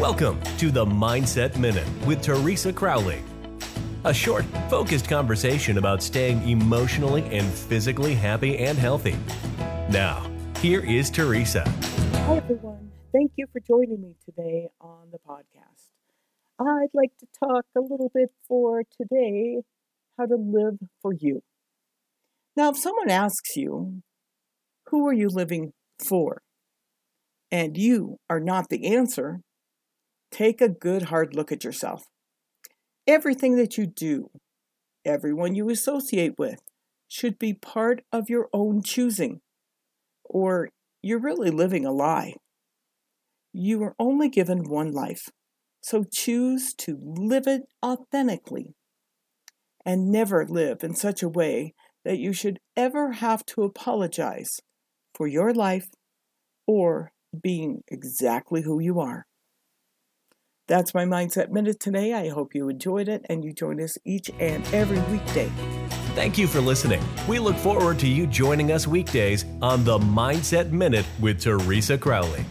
Welcome to the Mindset Minute with Teresa Crowley. A short, focused conversation about staying emotionally and physically happy and healthy. Now, here is Teresa. Hi, everyone. Thank you for joining me today on the podcast. I'd like to talk a little bit for today how to live for you. Now, if someone asks you, who are you living for? And you are not the answer, take a good hard look at yourself. Everything that you do, everyone you associate with, should be part of your own choosing, or you're really living a lie. You are only given one life, so choose to live it authentically and never live in such a way that you should ever have to apologize for your life or being exactly who you are. That's my Mindset Minute today. I hope you enjoyed it and you join us each and every weekday. Thank you for listening. We look forward to you joining us weekdays on the Mindset Minute with Teresa Crowley.